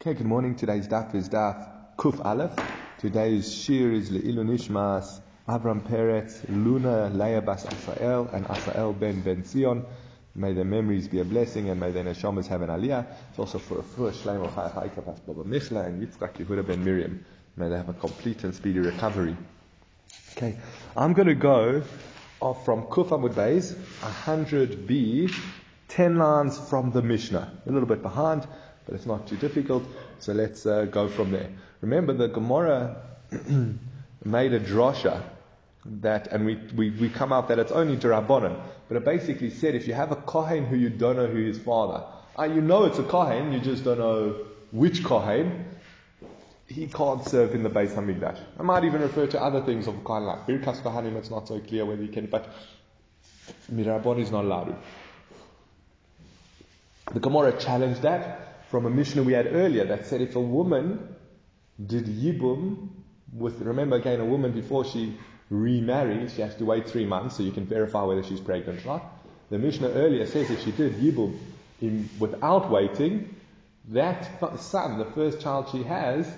Okay, good morning. Today's daf is daf Kuf Aleph. Today's shir is Le'ilu Nishmas, Avram Peretz, Luna, Leah Bas Asrael, and Asrael Ben Ben Zion. May their memories be a blessing and may their neshamas have an aliyah. It's also for a first Shleim of Chayachaika Bas Baba Michla and Yitzchak Yehuda Ben Miriam. May they have a complete and speedy recovery. Okay, I'm going to go off from Kuf Amud Beis, 100b, 10 lines from the Mishnah. A little bit behind but it's not too difficult. So let's uh, go from there. Remember, the Gemara made a drosha that, and we, we, we come out that it's only Rabbanan, but it basically said if you have a Kohen who you don't know who his father, uh, you know it's a Kohen, you just don't know which Kohen, he can't serve in the Beis Hamikdash. I might even refer to other things of Kohen like Birkas Kohanim, it's not so clear whether he can, but Mirabon is not allowed. The Gemara challenged that from a Mishnah we had earlier that said if a woman did Yibum with, remember again, a woman before she remarries, she has to wait three months so you can verify whether she's pregnant or not. The Mishnah earlier says if she did Yibum in, without waiting, that son, the first child she has,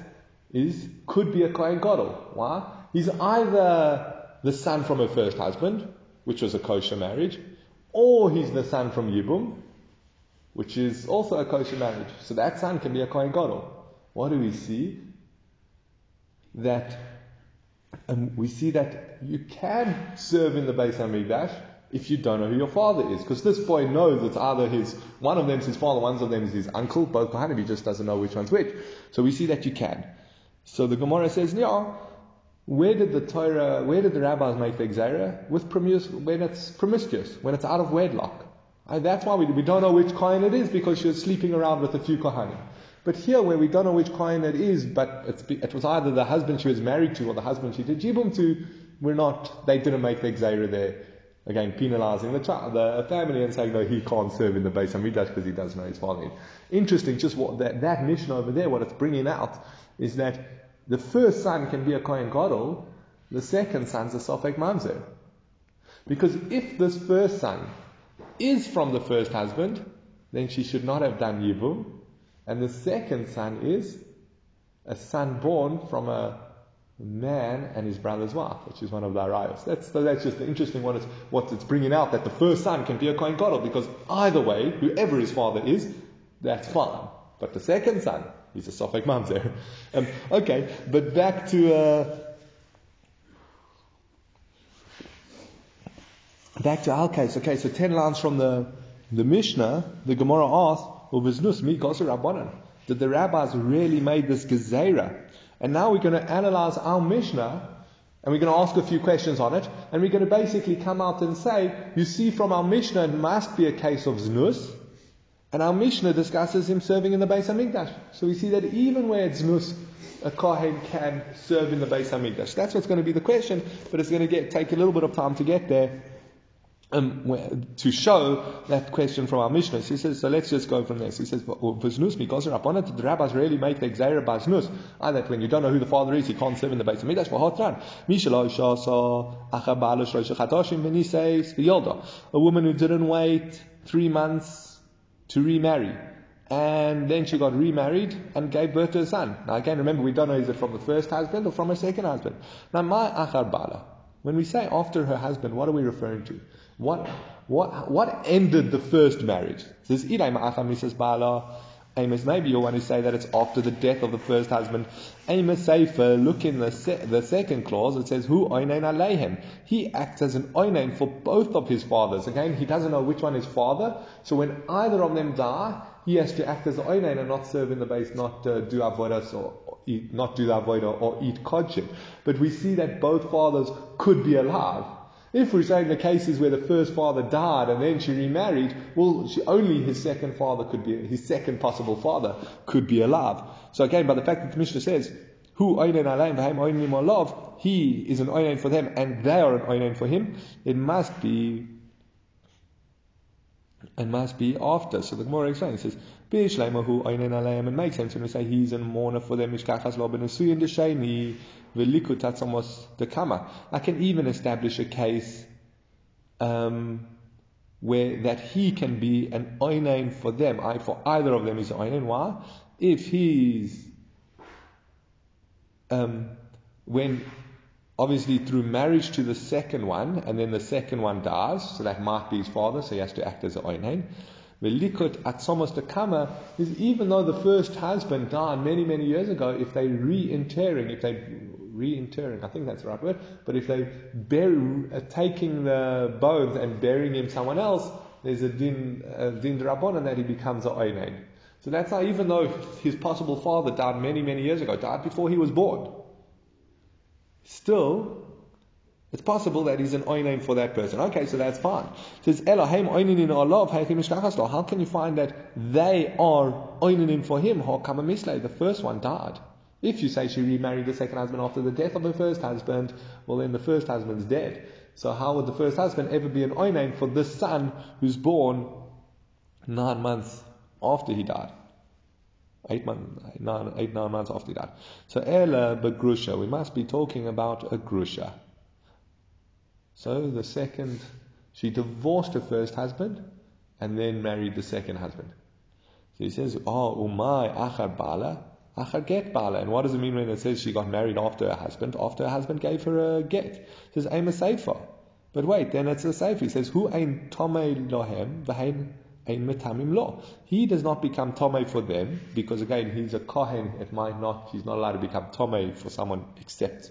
is could be a Kohen Gadol. Why? He's either the son from her first husband, which was a kosher marriage, or he's the son from Yibum, which is also a kosher marriage. So that son can be a Kohen Gadol. What do we see? That um, we see that you can serve in the Beis Hamikdash if you don't know who your father is, because this boy knows it's either his one of them is his father, one of them is his uncle. Both Kohanim, he just doesn't know which one's which. So we see that you can. So the Gemara says, yeah. Where did the Torah, where did the rabbis make the gezerah? With promiscuous, when it's promiscuous, when it's out of wedlock. And that's why we, we don't know which Kohen it is because she was sleeping around with a few Kohanim. But here, where we don't know which Kohen it is, but it was either the husband she was married to or the husband she did Yibum to, we're not, they didn't make the gezerah there. Again, penalizing the the family and saying, no, he can't serve in the Beis Hamikdash because he doesn't know his father. Interesting, just what that, that Mishnah over there, what it's bringing out, is that the first son can be a Kohen Gadol, the second son's a Sofek Mamzer. Because if this first son is from the first husband, then she should not have done Yibum. And the second son is a son born from a man and his brother's wife, which is one of the arayos. That's, that's just the interesting one. It's what it's bringing out that the first son can be a Kohen Gadol because either way, whoever his father is, that's fine. But the second son, he's a Sofek Mamzer. Um, okay, but back to, uh, Back to our case. Okay, so 10 lines from the, the Mishnah, the Gemara asked, Did the rabbis really made this gezerah? And now we're going to analyze our Mishnah and we're going to ask a few questions on it. And we're going to basically come out and say, you see from our Mishnah, it must be a case of znus. And our Mishnah discusses him serving in the Beis Hamikdash. So we see that even where it's znus, a Kohen can serve in the Beis Hamikdash. That's what's going to be the question, but it's going to get, take a little bit of time to get there um, to show that question from our Mishnah. He says, so let's just go from. So he says, Vaznus, because the rabbis really make the gezerah Baznus. And that when you don't know who the father is, he can't serve in the Beis Hamikdash for Hotran. A woman who didn't wait three months to remarry. And then she got remarried and gave birth to a son. Now again, remember, we don't know is it from the first husband or from her second husband. Now, my achar bala. When we say after her husband, what are we referring to? What, what, what ended the first marriage? It says, Amos, maybe you want to say that it's after the death of the first husband. Amos Sefer, look in the, se- the second clause, it says, Who oinain aleihem. He acts as an oinain for both of his fathers. Again, he doesn't know which one is father, so when either of them die, he has to act as an oinain and not serve in the base, not uh, do avodas or eat, not do avodah or eat kodshim. But we see that both fathers could be alive. If we're saying the cases where the first father died and then she remarried, well, she, only his second father could be, his second possible father could be alive. So again, by the fact that the Mishnah says, who oinen alayim v'haim oinim love, he is an oinen for them and they are an oinen for him, it must be, it must be after. So the Gemara explains, it says, B'ishleimahu oinen alayim, it makes sense when we say he's a mourner for them, mishkachas lo benesuyin d'sheni, I can even establish a case um, where that he can be an oinain for them. I, for either of them is oinain. Why? If he's um, when obviously through marriage to the second one, and then the second one dies, so that might be his father, so he has to act as an oinain. Velikut atzomos dekama is even though the first husband died many, many years ago, if they re-interring, if they re-interring, I think that's the right word, but if they bury, uh, taking the bones and burying him someone else, there's a din, uh, din rabbanon that he becomes a oinain. So that's how even though his possible father died many, many years ago, died before he was born, still, it's possible that he's an oinain for that person. Okay, so that's fine. It says, Elohim oinanin olav How can you find that they are oinanin for him? Come mistake the first one died. If you say she remarried the second husband after the death of her first husband, well then the first husband's dead. So how would the first husband ever be an oinain for this son who's born nine months after he died? Eight, months, nine, eight, nine months after he died. So Ela begrusha. We must be talking about a grusha. So the second, she divorced her first husband and then married the second husband. So he says, Oh, umay achar bala, achar get bala. And what does it mean when it says she got married after her husband? After her husband gave her a get. It says, I'm a sefer. But wait, then it's a sefer. He says, Who ein tomei lohem, v'hein ein metamim lo. He does not become tomei for them, because again, he's a kohen. It might not, he's not allowed to become tomei for someone except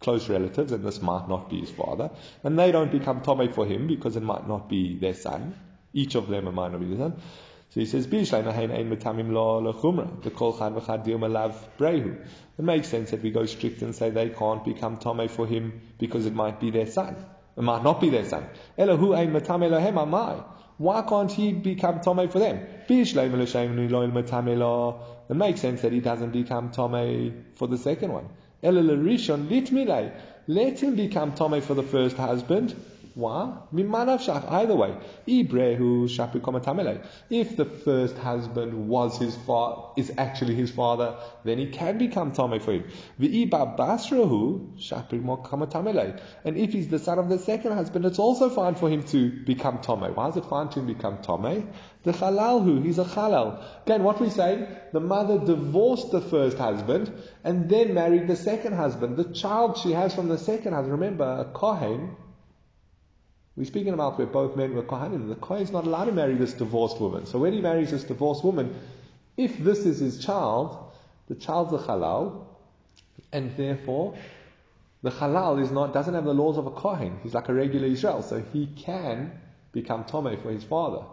close relatives, and this might not be his father, and they don't become Tome for him because it might not be their son. Each of them might not be their son. So he says, It makes sense that we go strict and say they can't become Tome for him because it might be their son. It might not be their son. Why can't he become Tome for them? It makes sense that he doesn't become Tome for the second one. Let him become Tome for the first husband. Why? Either way. If the first husband was his father, is actually his father, then he can become Tome for him. And if he's the son of the second husband, it's also fine for him to become Tome. Why is it fine to become Tome? The halalhu, he's a halal. Again, what we say, the mother divorced the first husband and then married the second husband. The child she has from the second husband, remember, a kohen, we're speaking about where both men were kohanim. The kohen is not allowed to marry this divorced woman. So when he marries this divorced woman, if this is his child, the child's a halal, and therefore the halal is not doesn't have the laws of a kohen. He's like a regular Israel, so he can become tome for his father.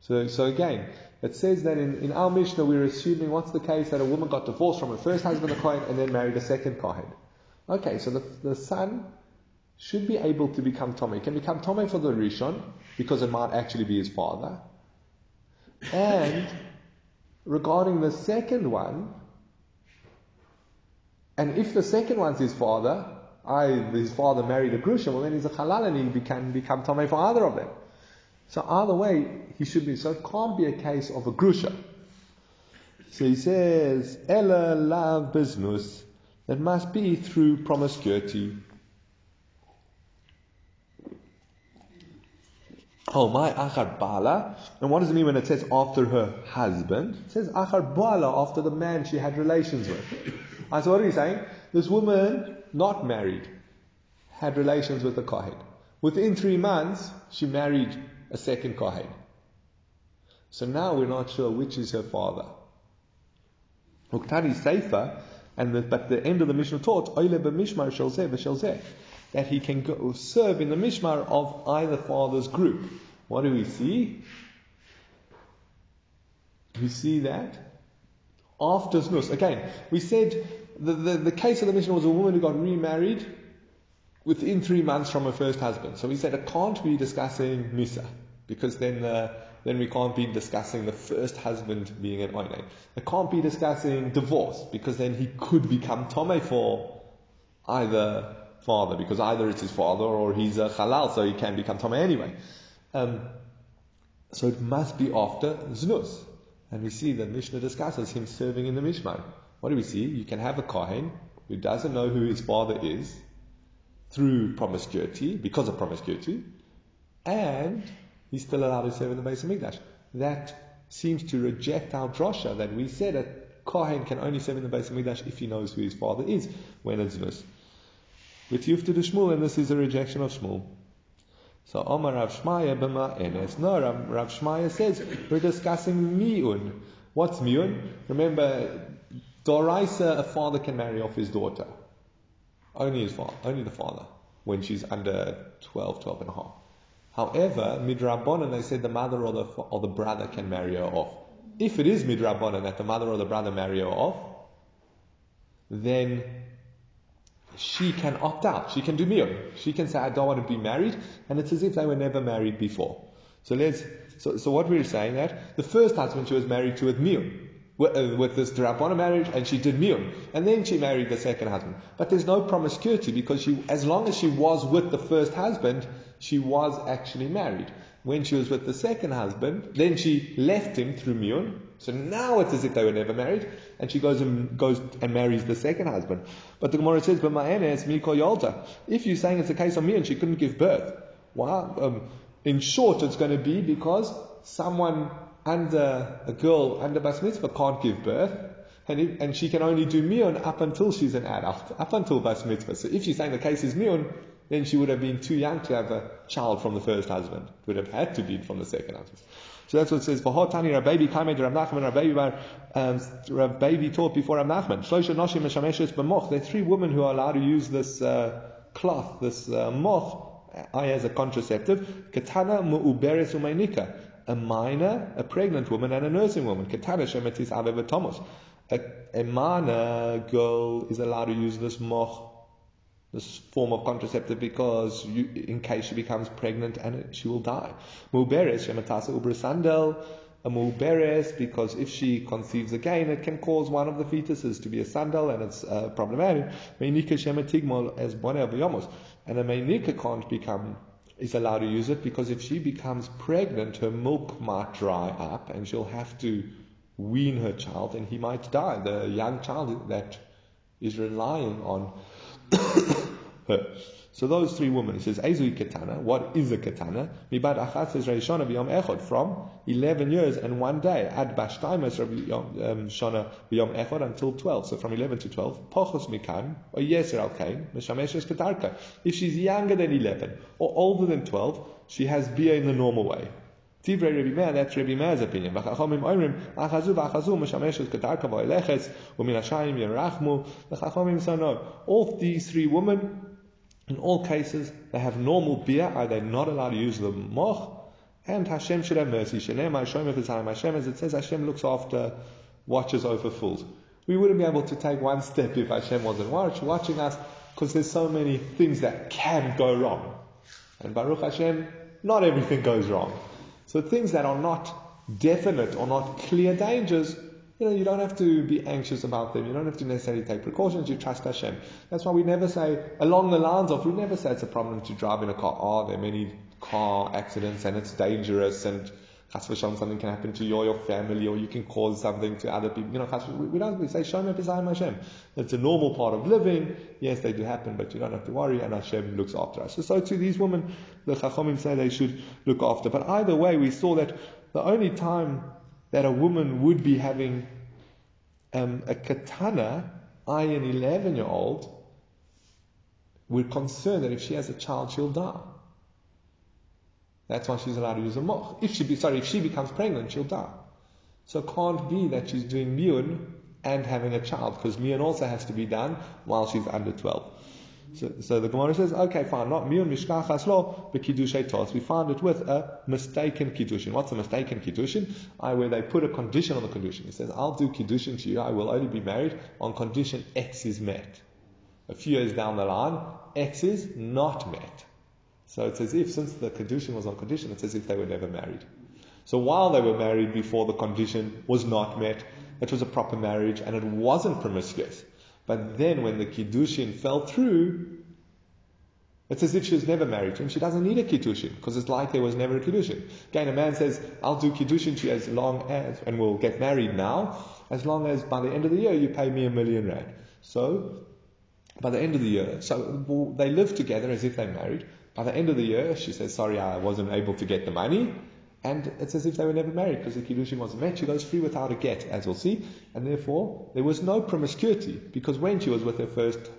So, so again, it says that in, in our Mishnah we're assuming what's the case that a woman got divorced from her first husband, a Kohen, and then married a second Kohen. Okay, so the, the son should be able to become Tomei. Can become Tomei for the Rishon, because it might actually be his father. And regarding the second one, and if the second one's his father, I, his father married a Grusha, well then he's a Halal and he can become Tomei for either of them. So either way, he should be. So it can't be a case of a grusha. So he says, Ella lav biznus. It must be through promiscuity. Oh, my achar bala. And what does it mean when it says after her husband? It says achar bala, after the man she had relations with. And so what are we saying? This woman, not married, had relations with the Kohen. Within three months, she married a second Kohen. So now we're not sure which is her father. Uktani Seifa, and the, but the end of the Mishnah taught, Oileba Mishmar Shall Ze Bash that he can go, serve in the Mishmar of either father's group. What do we see? Do we see that after Znus. Again, we said the, the, the case of the Mishnah was a woman who got remarried within three months from her first husband. So we said it can't be discussing Nisa because then then we can't be discussing the first husband being an oine. It can't be discussing divorce because then he could become tome for either father because either it's his father or he's a halal, so he can become tome anyway. Um, so it must be after znus, and we see that Mishnah discusses him serving in the Mishmar. What do we see? You can have a kohen who doesn't know who his father is through promiscuity, because of promiscuity, and he's still allowed to serve in the Beis Hamikdash. That seems to reject our drosha that we said that Kohen can only serve in the Beis Hamikdash if he knows who his father is when it's this. With Yufta de Shmuel, and this is a rejection of Shmuel. So Omar Rav Shmaya b'ma enes. No, Rav, Rav Shmaya says we're discussing miun. What's miun? Remember, Doraisa, a father can marry off his daughter. Only his father, only the father, when she's under 12, 12 and a half. However, midrabanan, they said the mother or the, or the brother can marry her off. If it is midrabanan that the mother or the brother marry her off, then she can opt out. She can do miyun. She can say, I don't want to be married, and it's as if they were never married before. So let's, so, so what we're saying that the first husband she was married to with miyun, with, uh, with this Drabana marriage, and she did miyun, and then she married the second husband. But there's no promiscuity because she, as long as she was with the first husband, she was actually married. When she was with the second husband, then she left him through miyun, so now it's as if they were never married, and she goes and goes and marries the second husband. But the Gemara says, "But my is Miko Yolta." If you're saying it's a case of and she couldn't give birth, well, um, in short, it's going to be because someone under a girl under bas mitzvah can't give birth, and, and she can only do mion up until she's an adult, up until bas mitzvah. So if you're saying the case is mion, then she would have been too young to have a child from the first husband. It Would have had to be from the second husband. So that's what it says. V'hot tani Rabbi Kamed Rav Nachman Rabbi um, Rabbi taught before Rav Nachman. Shlosha noshim meshameshes b'moch. There are three women who are allowed to use this uh, cloth, this uh, moch, as a contraceptive. Katana mu'uberes umaynika. A minor, a pregnant woman, and a nursing woman. Katana shemetis avevatomos. A, a minor girl is allowed to use this moch this form of contraceptive because you, in case she becomes pregnant and she will die. Mu'uberes, shematasa ubrasandel, a mu'uberes because if she conceives again, it can cause one of the fetuses to be a sandal and it's uh, problematic. Meinika shematigmol as boneh And a meinika can't become is allowed to use it because if she becomes pregnant, her milk might dry up and she'll have to wean her child and he might die. The young child that is relying on. So those three women, it says, Ezui Katana, what is a Katana? Mibad Achat says Reishona B'yom Echod, from 11 years and one day, Ad Bashtaimas um, Shona B'yom Echod until 12. So from 11 to 12, Pochos Mikan, or Yeser Al Kain, Meshameshes Katarka. If she's younger than 11, or older than 12, she has Bia in the normal way. Tivrei Rabbi Meir, that's Rabbi Meir's opinion. V'chachomim achazu v'achazu, meshameshes ketarka v'oileches, u'min hashayim yerachmu. The chachomim. All these three women, in all cases, they have normal bia, are they not allowed to use the moch? And Hashem should have mercy. Shenem Hashem if Hashem, as it says, Hashem looks after, watches over fools. We wouldn't be able to take one step if Hashem wasn't watch, watching us, because there's so many things that can go wrong. And Baruch Hashem, not everything goes wrong. So things that are not definite or not clear dangers, you know, you don't have to be anxious about them. You don't have to necessarily take precautions. You trust Hashem. That's why we never say, along the lines of, we never say it's a problem to drive in a car. Oh, there are many car accidents and it's dangerous and something can happen to you or your family or you can cause something to other people. You know, we don't we say Shalom Hashem. It's a normal part of living. Yes, they do happen, but you don't have to worry and Hashem looks after us. So, so to these women, the Chachomim say they should look after. But either way, we saw that the only time that a woman would be having um, a katana, I, an 11 year old, we're concerned that if she has a child, she'll die. That's why she's allowed to use a moch. If she be, sorry, if she becomes pregnant, she'll die. So it can't be that she's doing miyun and having a child, because miyun also has to be done while she's under 12. So, so the Gemara says, okay, fine, not miyun mishkachas lo, but kiddushay tos. We found it with a mistaken kiddushin. What's a mistaken kiddushin? I, where they put a condition on the condition. He says, I'll do kiddushin to you, I will only be married on condition X is met. A few years down the line, X is not met. So it's as if, since the condition was on condition, it's as if they were never married. So while they were married before the condition was not met, it was a proper marriage and it wasn't promiscuous. But then when the Kiddushin fell through, it's as if she was never married and she doesn't need a Kiddushin because it's like there was never a Kiddushin. Again, a man says, I'll do Kiddushin to you as long as, and we'll get married now, as long as by the end of the year you pay me a million rand. So, by the end of the year, so they live together as if they're married. By the end of the year, she says, sorry, I wasn't able to get the money. And it's as if they were never married because the Kiddushin wasn't met. She goes free without a get, as we'll see. And therefore, there was no promiscuity because when she was with her first,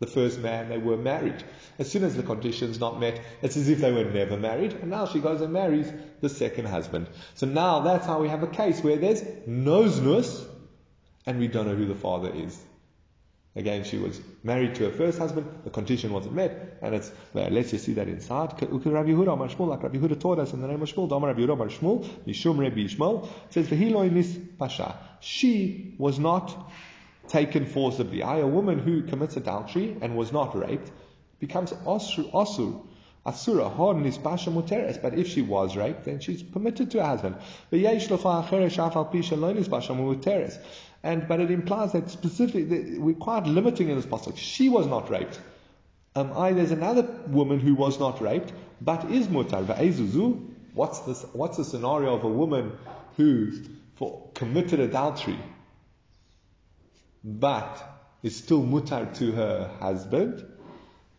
the first man, they were married. As soon as the condition's not met, it's as if they were never married. And now she goes and marries the second husband. So now that's how we have a case where there's no znus and we don't know who the father is. Again, she was married to her first husband, the condition wasn't met, and it's, well, let's just see that inside. Like Rabbi Yehuda taught us in the name of Shmuel, Damar Rabbi Yehuda Amar Shmuel, Mishum Rabbi Shmuel, says, V'hiloi nis pasha. She was not taken forcibly. I, a woman who commits adultery and was not raped, becomes asur, asur Asura, hard nis pasha muteres, but if she was raped, then she's permitted to a husband. Locha acheres shafal pisha nis pasha muteres. And but it implies that specifically we're quite limiting in this passage. She was not raped. Um, I, there's another woman who was not raped, but is mutar. Va'ezuzu. What's this? What's the scenario of a woman who for, committed adultery, but is still mutar to her husband?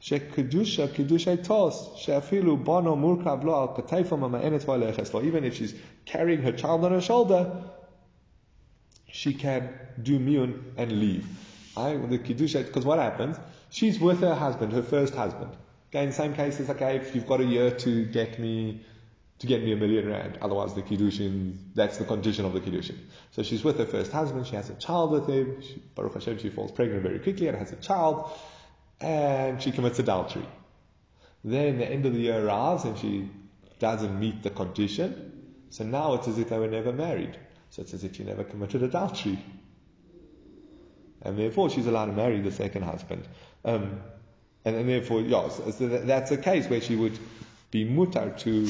שקידושה, קידושי tos, שאפילו בנו מורכב לו על כתפו ממאנת והולכת לו. Even if she's carrying her child on her shoulder, she can do miyun and leave. I, the kiddusha, because what happens? She's with her husband, her first husband. Again, same case as okay, if you've got a year to get me, to get me a million rand, otherwise the kiddushin, that's the condition of the kiddushin. So she's with her first husband, she has a child with him, she, Baruch Hashem, she falls pregnant very quickly and has a child, and she commits adultery. Then the end of the year arrives and she doesn't meet the condition, so now it's as if they were never married. So it's as if she never committed adultery. And therefore she's allowed to marry the second husband. Um, and, and, therefore, yeah, so, that's a case where she would be mutar to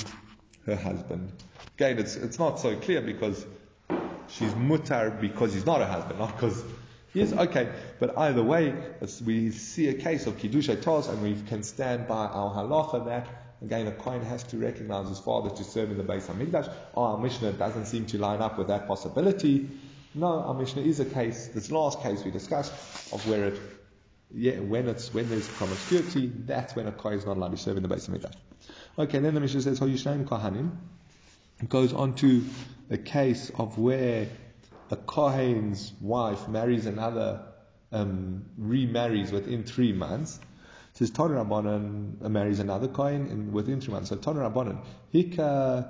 her husband. Again, it's, it's not so clear because she's mutar because he's not a husband, not because he is. Okay, but either way, we see a case of kiddushay tos and we can stand by our halacha that Again, a Kohen has to recognize his father to serve in the Beis Hamikdash. Oh, our Mishnah doesn't seem to line up with that possibility. No, our Mishnah is a case, this last case we discussed, of where it, yeah, when it's, when there's promiscuity, that's when a Kohen is not allowed to serve in the Beis Hamikdash. Okay, then the Mishnah says, Hoyishnaim Kohanim. It goes on to a case of where a Kohen's wife marries another, um, remarries within three months says Tana Rabbanan marries another coin in, within three months. So Tana Rabbanan, Hika,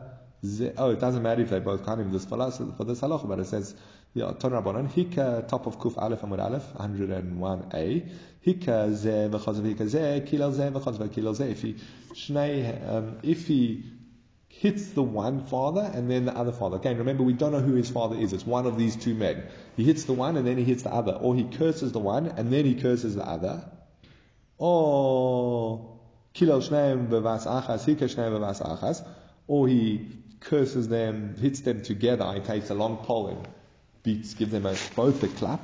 oh, it doesn't matter if they both count him this for this halacha, but it says, yeah, Tana Rabbanan, Hika, top of Kuf Aleph Amud Aleph, 101a, Hika ze v'chazav hika ze, kilel ze v'chazav kilel ze. If he, shnei, um, if he hits the one father and then the other father. Again, remember we don't know who his father is. It's one of these two men. He hits the one and then he hits the other, or he curses the one and then he curses the other Oh, or kilal shneim bevas achas, hika shneim bevas achas, or he curses them, hits them together, he takes a long pole and beats, gives them a, both a clap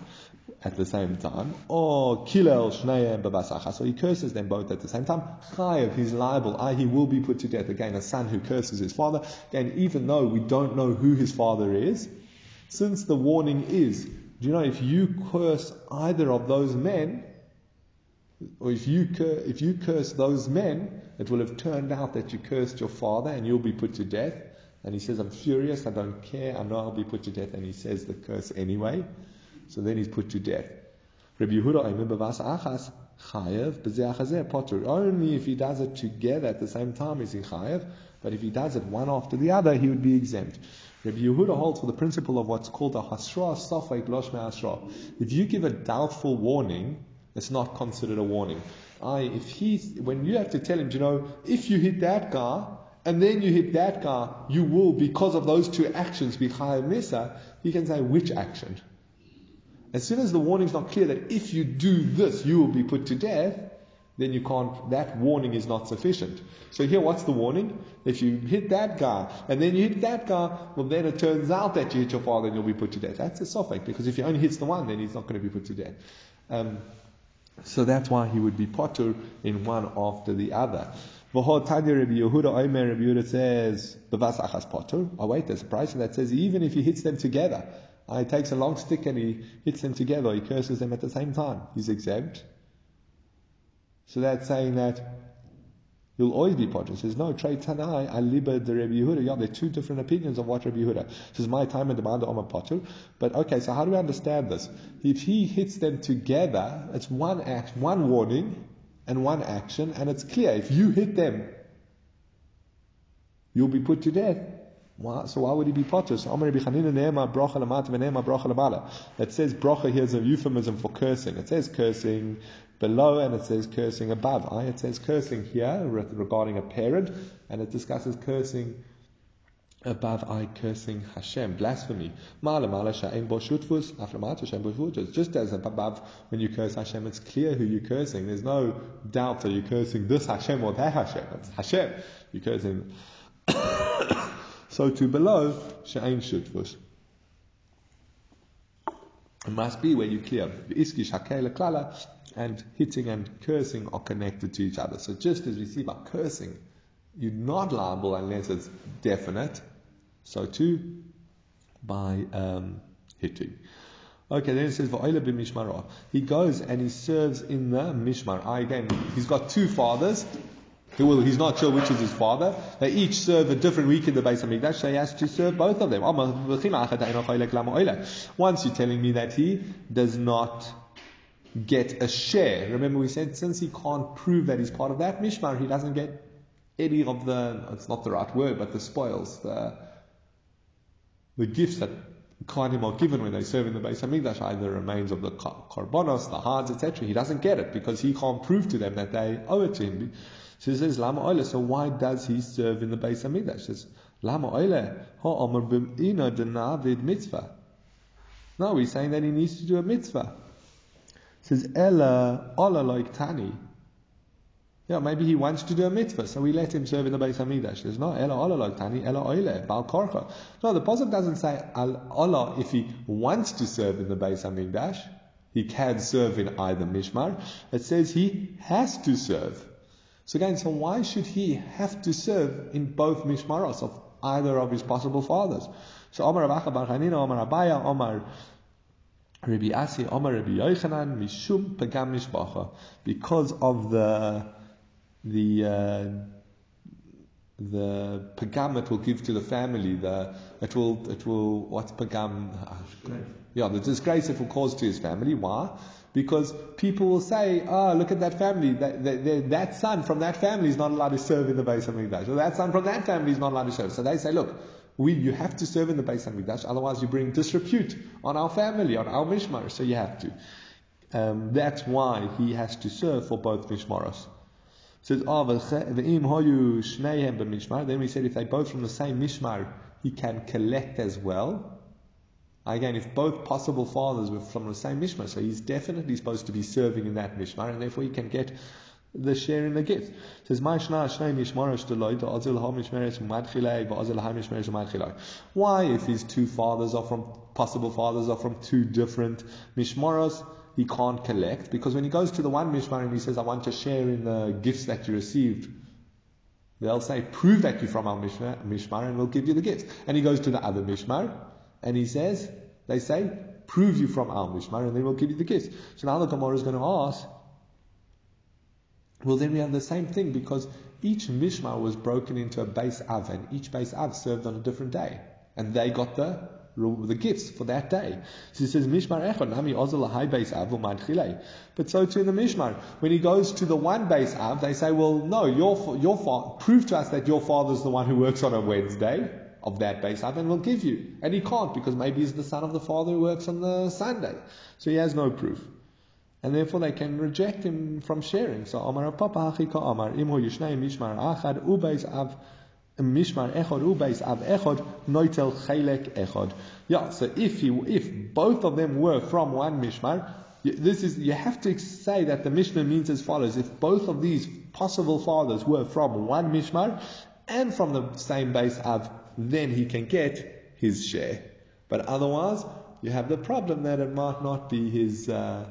at the same time, or kilal shneim bevas achas, or he curses them both at the same time, chayev, he's liable, he will be put to death. Again, a son who curses his father, again, even though we don't know who his father is, since the warning is, do you know, if you curse either of those men, or if you, cur- if you curse those men, it will have turned out that you cursed your father and you'll be put to death. And he says, I'm furious, I don't care, I know I'll be put to death. And he says the curse anyway. So then he's put to death. Rabbi Yehuda, Chayev, Potter. Only if he does it together at the same time is he Chayev, but if he does it one after the other, he would be exempt. Rabbi Yehuda holds for the principle of what's called a Hasra Safek Losh Asra. If you give a doubtful warning, it's not considered a warning. I, if he's, when you have to tell him, you know, if you hit that guy, and then you hit that guy, you will, because of those two actions, be chayav misa, he can say which action. As soon as the warning's not clear that if you do this, you will be put to death, then you can't, that warning is not sufficient. So here, what's the warning? If you hit that guy, and then you hit that guy, well then it turns out that you hit your father and you'll be put to death. That's a suffix, because if he only hits the one, then he's not going to be put to death. Um, so that's why he would be potter in one after the other. Tanya Rabbi Yehuda Omer Rabbi Yehuda says Bavas Achas Potter. Oh wait, there's a price that says even if he hits them together, he takes a long stick and he hits them together, he curses them at the same time. He's exempt. So that's saying that You'll always be potter. Says, no, Trey Tanai, Aliba the Rabbi Yehuda. Yeah, there are two different opinions of what Rabbi Yehuda. This is my time and demand on a potter. But okay, so how do we understand this? If he hits them together, it's one act, one warning and one action, and it's clear. If you hit them, you'll be put to death. Why? So why would he be potter? So Amar. It says bracha here is a euphemism for cursing. It says cursing below and it says cursing above. I, it says cursing here regarding a parent, and it discusses cursing above I cursing Hashem, blasphemy. Just as above, when you curse Hashem, it's clear who you're cursing. There's no doubt that you're cursing this Hashem or that Hashem. It's Hashem. You're cursing. so to below, Sha'ain Shutvus. Must be where you clear. And hitting and cursing are connected to each other. So just as we see by cursing, you're not liable unless it's definite. So too, by um, hitting. Okay, then it says Va'ila b'mishmarah. He goes and he serves in the mishmar. I again, he's got two fathers. He will, he's not sure which is his father. They each serve a different week in the Beis Hamikdash, so he has to serve both of them. Once you're telling me that he does not get a share. Remember we said since he can't prove that he's part of that mishmar, he doesn't get any of the, it's not the right word, but the spoils, the, the gifts that Kohanim are given when they serve in the Beis Hamikdash, either remains of the korbanos, the hearts, etc. He doesn't get it because he can't prove to them that they owe it to him. So he says, Lama oile, so why does he serve in the Beis Hamikdash? He says, Lama oile, ha amar b'ina denavid mitzvah. No, he's saying that he needs to do a mitzvah. He says, Ella ola like tani. Yeah, maybe he wants to do a mitzvah, so we let him serve in the Beis Hamikdash. There's no Ella Allah Tani, Ella Oile, Bal Korcha. No, the Pasuk doesn't say Allah if he wants to serve in the Beis Hamikdash. He can serve in either Mishmar. It says he has to serve. So again, so why should he have to serve in both Mishmaros of either of his possible fathers? So Omar Abacha Bar Chanina, Omar Abaya, Omar Rabbi Asi, Omar Rabbi Yochanan, Mishum Pagam Mishpacha. Because of the the uh, the pagam it will give to the family, the it will it will what's pagam? Yeah, the disgrace it will cause to his family. Why? Because people will say, "Oh, look at that family. That, that, that son from that family is not allowed to serve in the Beis Hamikdash. Or that son from that family is not allowed to serve." So they say, "Look, we you have to serve in the Beis Hamikdash, otherwise you bring disrepute on our family, on our mishmar. So you have to." Um, that's why he has to serve for both mishmaros says, oh, then we said if they both from the same mishmar, he can collect as well. Again, if both possible fathers were from the same mishmar, so he's definitely supposed to be serving in that mishmar, and therefore he can get the share in the gift. It says, Why, if his two fathers are from, possible fathers are from two different mishmaros, he can't collect because when he goes to the one mishmar and he says, I want to share in the gifts that you received, they'll say, prove that you're from our mishmar, and we'll give you the gifts. And he goes to the other mishmar and he says, they say, prove you from our mishmar and then we'll give you the gifts. So now the Gemara is going to ask, well then we have the same thing because each mishmar was broken into a base av and each base av served on a different day. And they got the the gifts for that day. So he says, Mishmar Echad, Nami Ozal Base Av Chile. But so too in the Mishmar. When he goes to the one base Av, they say, well, no, your, your fa- prove to us that your father's the one who works on a Wednesday of that base Av, and we'll give you. And he can't because maybe he's the son of the father who works on the Sunday. So he has no proof. And therefore they can reject him from sharing. So Amar Papa Hachika Amar Imho Yishnei Mishmar Achad Ubeis Av Mishmar Echad Ubeis Av Echad Noitel Chelek Echad. Yeah, so if he, if both of them were from one Mishmar, this is, you have to say that the Mishnah means as follows. If both of these possible fathers were from one Mishmar and from the same base of, then he can get his share. But otherwise, you have the problem that it might not be his, uh,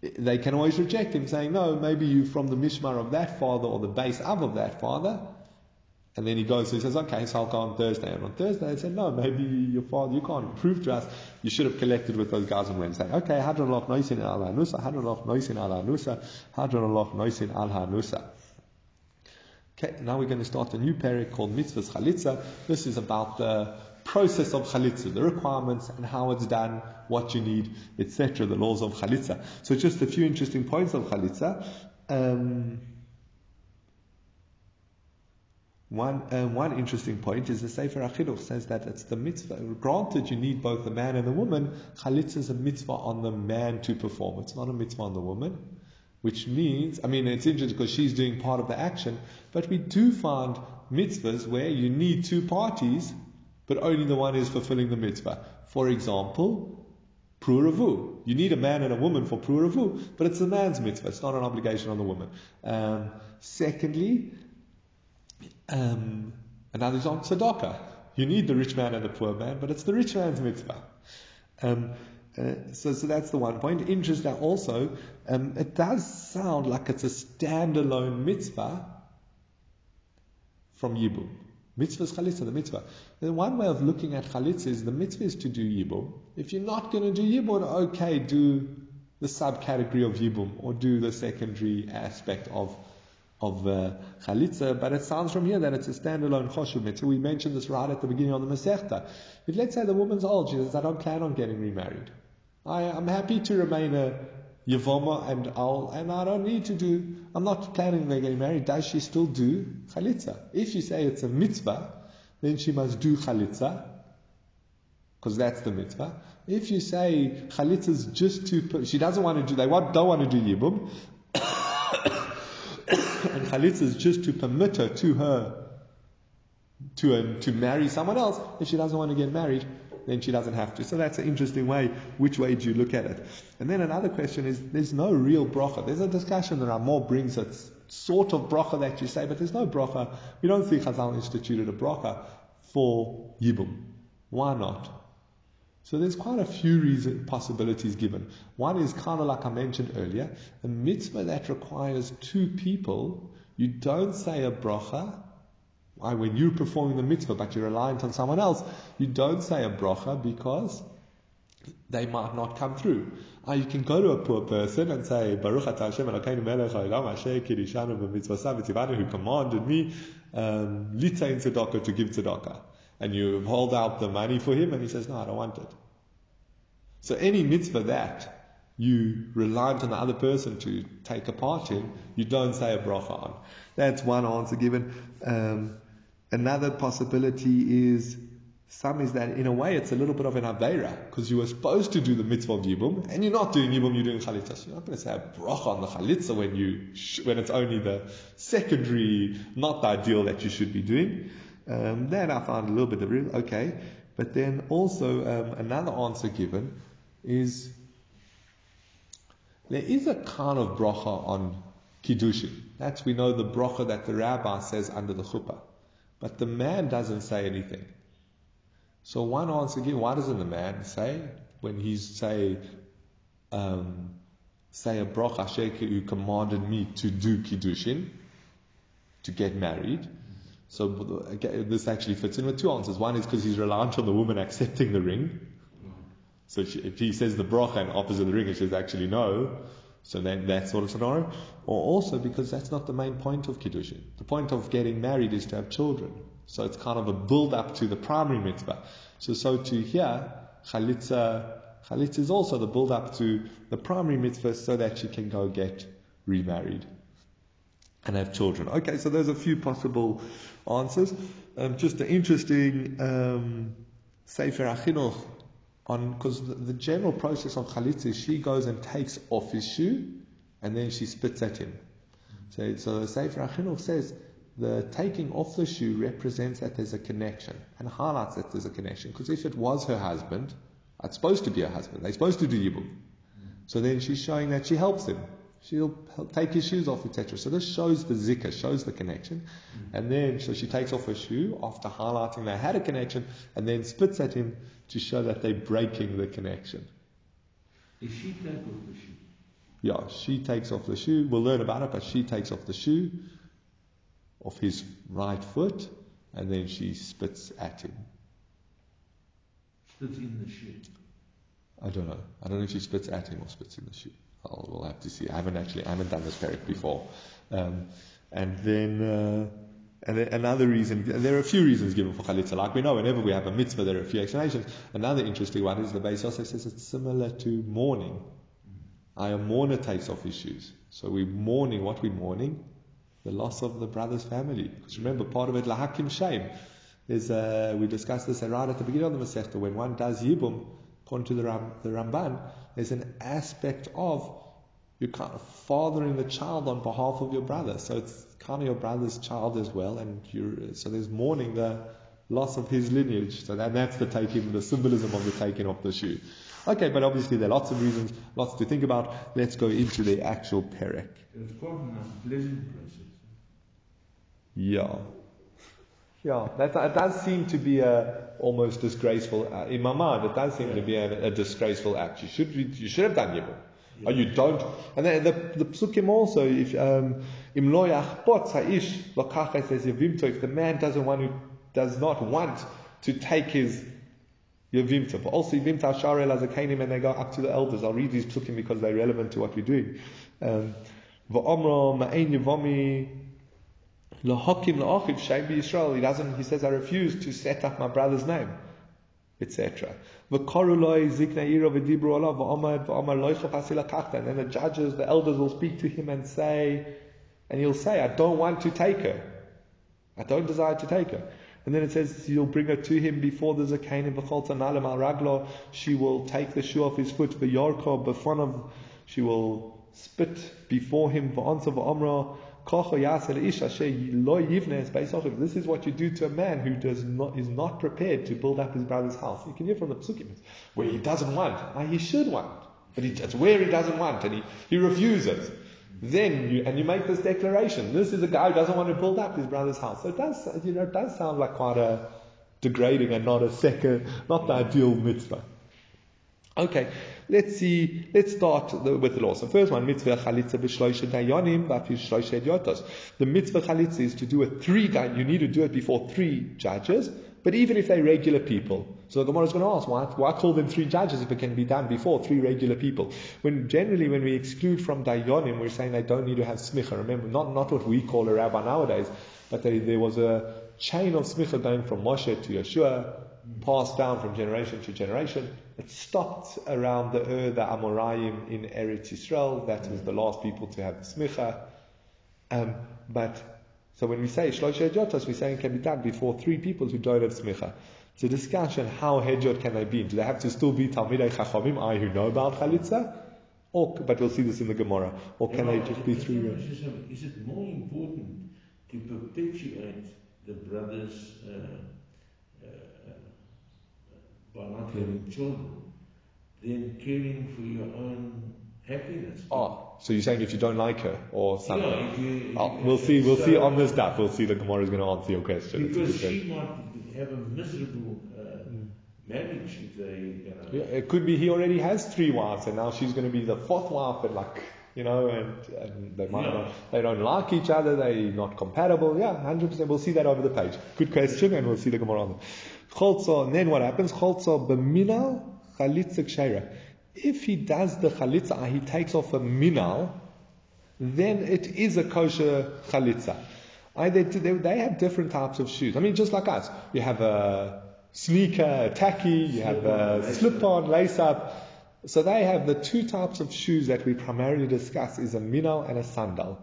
they can always reject him saying, no, maybe you're from the Mishmar of that father or the base of, of that father, and then he goes, he says, okay, so I'll go on Thursday. And on Thursday, they said, no, maybe your father, you can't prove to us, you should have collected with those guys on Wednesday. Okay, Hadron loch noisin al hanusa, Hadron loch noisin al hanusa, Hadron loch noisin al hanusa. Okay, now we're going to start a new parak called Mitzvahs Chalitza. This is about the process of Chalitza, the requirements and how it's done, what you need, etc., the laws of Chalitza. So just a few interesting points of Chalitza. Um, one, um, one interesting point is the Sefer HaChinuch says that it's the mitzvah. Granted, you need both the man and the woman. Chalitza is a mitzvah on the man to perform. It's not a mitzvah on the woman. Which means, I mean, it's interesting because she's doing part of the action, but we do find mitzvahs where you need two parties, but only the one is fulfilling the mitzvah. For example, pruravu. You need a man and a woman for pruravu, but it's the man's mitzvah. It's not an obligation on the woman. Um, secondly, um, another on tzedakah. You need the rich man and the poor man, but it's the rich man's mitzvah. Um, uh, so, so that's the one point. Interesting also, um, it does sound like it's a standalone mitzvah from Yibum. Mitzvah is chalitza, the mitzvah. The one way of looking at chalitza is the mitzvah is to do Yibum. If you're not going to do Yibum, okay, do the subcategory of Yibum or do the secondary aspect of of uh, chalitza, but it sounds from here that it's a standalone choshev mitzvah. We mentioned this right at the beginning of the Masechta. But let's say the woman's old, she says, I don't plan on getting remarried. I, am happy to remain a Yavoma and Al, and I don't need to do, I'm not planning on getting married. Does she still do chalitza? If you say it's a mitzvah, then she must do chalitza, because that's the mitzvah. If you say chalitza is just to, she doesn't want to do, they don't want to do yibum, and chalitza is just to permit her to her to a, to marry someone else. If she doesn't want to get married, then she doesn't have to. So that's an interesting way. Which way do you look at it? And then another question is: there's no real bracha. There's a discussion that Ramor brings a sort of bracha that you say, but there's no bracha. We don't see Chazal instituted a bracha for yibum. Why not? So there's quite a few reason, possibilities given. One is kind of like I mentioned earlier, a mitzvah that requires two people. You don't say a bracha when you're performing the mitzvah but you're reliant on someone else, you don't say a bracha because they might not come through. Uh, you can go to a poor person and say, Baruch atah Hashem Elokeinu melech haolam asher kirishanu b'mitzvasav who commanded me um, litzain tzedakah to give tzedakah. And you hold out the money for him and he says, no, I don't want it. So any mitzvah that you reliant on the other person to take a part in, you don't say a bracha on. That's one answer given. Um, Another possibility is some is that in a way it's a little bit of an Aveira because you were supposed to do the mitzvah of Yibum and you're not doing Yibum, you're doing Chalitza. You're not going to say a bracha on the Chalitza when, you when it's only the secondary, not the ideal that you should be doing. Um, that I found a little bit of real, okay. But then also um, another answer given is there is a kind of bracha on Kiddushin. That's, we know the bracha that the rabbi says under the chuppah. But the man doesn't say anything. So one answer again, why doesn't the man say when he's say um, say a bracha who commanded me to do kiddushin, to get married? So this actually fits in with two answers. One is because he's reliant on the woman accepting the ring. So she, if he says the bracha and opposite the ring, and she says actually no, so then that sort of scenario. Or also because that's not the main point of Kiddushin. The point of getting married is to have children. So it's kind of a build up to the primary mitzvah. So, so to here, Chalitza, Chalitza is also the build up to the primary mitzvah so that she can go get remarried and have children. Okay, so there's a few possible answers. Um, just an interesting um, Sefer HaChinuch on because the, the, general process of chalitza is she goes and takes off his shoe and then she spits at him. So, so Sefer HaChinuch says the taking off the shoe represents that there's a connection and highlights that there's a connection because if it was her husband, it's supposed to be her husband. They're supposed to do yibum. So then she's showing that she helps him. She'll take his shoes off, etc. So this shows the zikr, shows the connection. Mm. And then, so she takes off her shoe after highlighting they had a connection and then spits at him to show that they're breaking the connection. Is she take off the shoe? Yeah, she takes off the shoe. We'll learn about it, but she takes off the shoe off his right foot and then she spits at him. Spits in the shoe? I don't know. I don't know if she spits at him or spits in the shoe. I'll, we'll have to see. I haven't actually, I haven't done this parak before. Um, And then, uh, and then another reason, there are a few reasons given for chalitza. Like we know, whenever we have a mitzvah, there are a few explanations. Another interesting one is the Beis Yosef says it's similar to mourning. A mourner takes off his shoes. So we're mourning, what we're mourning? The loss of the brother's family. Because remember, part of it, lahakim shame. Is uh, we discussed this right at the beginning of the Masechta, when one does yibum, according to the, Ram, the Ramban, there's an aspect of you're kind of fathering the child on behalf of your brother. So it's kind of your brother's child as well, and you're, so there's mourning the loss of his lineage. So that, that's the taking, the symbolism of the taking off the shoe. Okay, but obviously there are lots of reasons, lots to think about. Let's go into the actual perek. It's quite an unpleasant process. Yeah. Yeah, that, that does seem to be a almost disgraceful. Uh, in my mind, it does seem to be a, a disgraceful act. You should you should have done yibum. Yeah. Or you don't. And then the, the psukim also, if um, im lo yachbot ha'ish lokach says yevimto, if the man doesn't want to, does not want to take his yevimto, but also yevimto asharel as a kainim and they go up to the elders. I'll read these psukim because they're relevant to what we're doing. Um, V'omro ma'ein yevomi Lahakim la'achiv shem Yisrael. He doesn't. He says, I refuse to set up my brother's name, etc. And then the judges, the elders will speak to him and say, and he'll say, I don't want to take her. I don't desire to take her. And then it says you'll bring her to him before the zakain and tanalim al raglo. She will take the shoe off his foot. V'yorko b'fonav. She will spit before him. V'ansa v'amra. This is what you do to a man who does not is not prepared to build up his brother's house. You can hear from the psukim where he doesn't want, ah, he should want, but he, it's where he doesn't want, and he, he refuses. Then you and you make this declaration. This is a guy who doesn't want to build up his brother's house. So it does, you know, it does sound like quite a degrading and not a second, not the ideal mitzvah. Okay, let's see, let's start the, with the law. So first one, mitzvah chalitza b'shloisha dayanim b'afil shloisha yotos. The mitzvah chalitza is to do it three, you need to do it before three judges, but even if they're regular people. So the Gemara is going to ask, why, why call them three judges if it can be done before three regular people? When generally when we exclude from dayanim, we're saying they don't need to have smicha. Remember, not, not what we call a rabbi nowadays, but they, there was a chain of smicha going from Moshe to Yehoshua, passed down from generation to generation. It stopped around the Ur, the Amoraim in Eretz Yisrael. That was the last people to have the smicha. Um, but so when we say Shlosha Hedjotos, we're saying it can be done before three people who don't have smicha. It's a discussion how hedjot can they be? Do they have to still be Talmidei Chachamim, I who know about Chalitza? Or, but we'll see this in the Gemara. Or can they just be three? Is it more important to perpetuate the brothers' uh, uh, by not having children than caring for your own happiness? Oh, so you're saying if you don't like her or something? Yeah, if you, if Oh, you- ah, we'll see. We'll so- see on this stuff. We'll see. The Gemara is going to answer your question. Because good she might have a miserable uh, hmm. marriage if they, you know. Yeah, it could be he already has three wives, and now she's going to be the fourth wife, and like you know, and, and they might Yeah. not, they don't like each other, they're not compatible. Yeah, hundred percent. We'll see that over the page. Good question, and we'll see the Gemara on. Cholza, and then what happens? Cholza b'minal chalitza ksheira. If he does the chalitza, he takes off a minal, then it is a kosher chalitza. I, they, they, they have different types of shoes. I mean, just like us. You have a sneaker, a tacky, you have a slip-on, lace-up. So they have the two types of shoes that we primarily discuss is a minal and a sandal.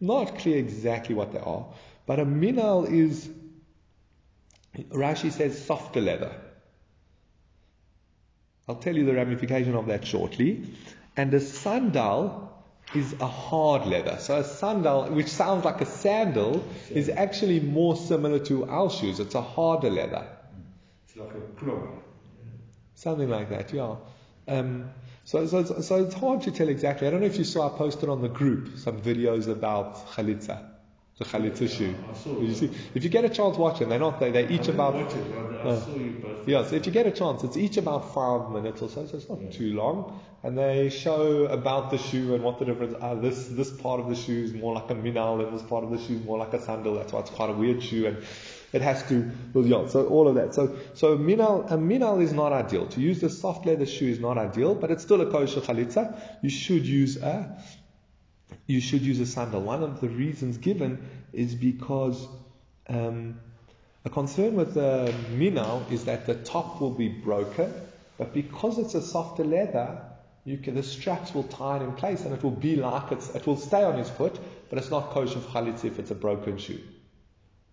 Not clear exactly what they are, but a minal is, Rashi says, softer leather. I'll tell you the ramification of that shortly. And a sandal is a hard leather. So a sandal, which sounds like a sandal, is actually more similar to our shoes. It's a harder leather. It's like a club. Something like that, yeah. Um, so, so, it's- so it's hard to tell exactly. I don't know if you saw I posted on the group some videos about chalitza, the chalitza shoe. I you see? If you get a chance, watch them. They're not. They, they're each about. it, Uh, saw you post. Yeah, so if you get a chance, it's each about five minutes or so, so it's not Yeah. too long. And they show about the shoe and what the difference are. This this part of the shoe is more like a minal, and this part of the shoe is more like a sandal. That's why it's quite a weird shoe, and it has to. Well, yeah. So all of that. So so minal a minal is not ideal. To use the soft leather shoe is not ideal, but it's still a kosher chalitza. You should use a you should use a sandal. One of the reasons given is because um, a concern with the minal is that the top will be broken, but because it's a softer leather, you can, the straps will tie it in place and it will be like it's, it will stay on his foot, but it's not kosher for chalitza if it's a broken shoe,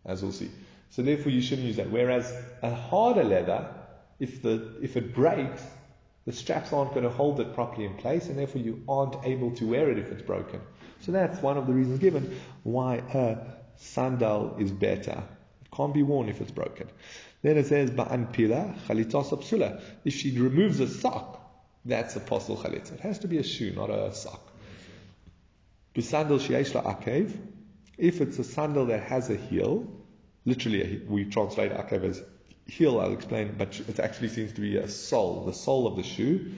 as we'll see. So therefore you shouldn't use that. Whereas a harder leather, if the, if it breaks, the straps aren't going to hold it properly in place and therefore you aren't able to wear it if it's broken. So that's one of the reasons given why a sandal is better. It can't be worn if it's broken. Then it says, Ba'an pila chalitzas If she removes a sock, that's a possible chalitza. It has to be a shoe, not a sock. Bisandal sheyesh akev. If it's a sandal that has a heel, literally we translate akev as heel, I'll explain, but it actually seems to be a sole, the sole of the shoe.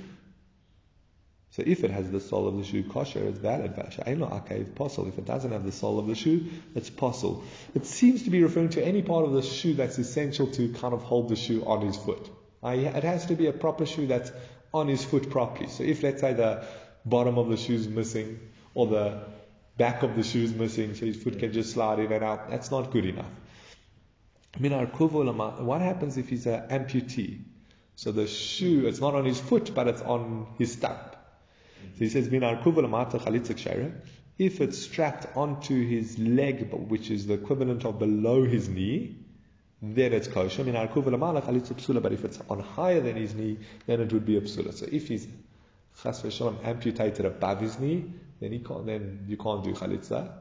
So if it has the sole of the shoe kosher, it's valid. Akev If it doesn't have the sole of the shoe, it's posel. It seems to be referring to any part of the shoe that's essential to kind of hold the shoe on his foot. Uh, it has to be a proper shoe that's on his foot properly. So if let's say the bottom of the shoe is missing or the back of the shoe is missing, so his foot can just slide in and out, that's not good enough. What happens if he's an amputee? So the shoe, it's not on his foot, but it's on his stump. So he says, if it's strapped onto his leg, which is the equivalent of below his knee, then it's kosher. But if it's on higher than his knee, then it would be a psula. So if he's amputated above his knee, then he can't, then you can't do chalitza.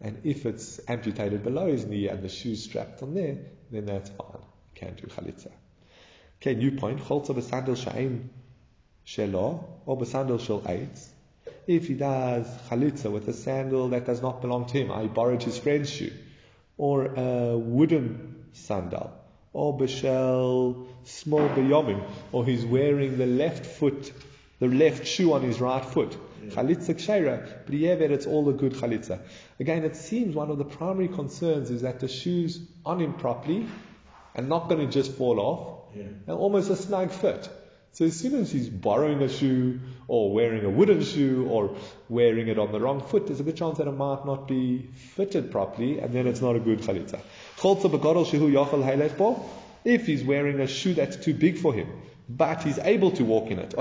And if it's amputated below his knee and the shoe's strapped on there, then that's fine. You can do chalitza. Okay, new point. Cholza b'sandal sha'in shelo or b'sandal shel eitz. If he does chalitza with a sandal that does not belong to him, I borrowed his friend's shoe, or a wooden sandal, or b'shel small b'yomim, or he's wearing the left foot, the left shoe on his right foot. Chalitza kshera, but it's all a good chalitza. Again, it seems one of the primary concerns is that the shoe's on him properly and not going to just fall off, yeah. and almost a snug fit. So as soon as he's borrowing a shoe or wearing a wooden shoe or wearing it on the wrong foot, there's a good chance that it might not be fitted properly, and then it's not a good chalitza. If he's wearing a shoe that's too big for him, but he's able to walk in it.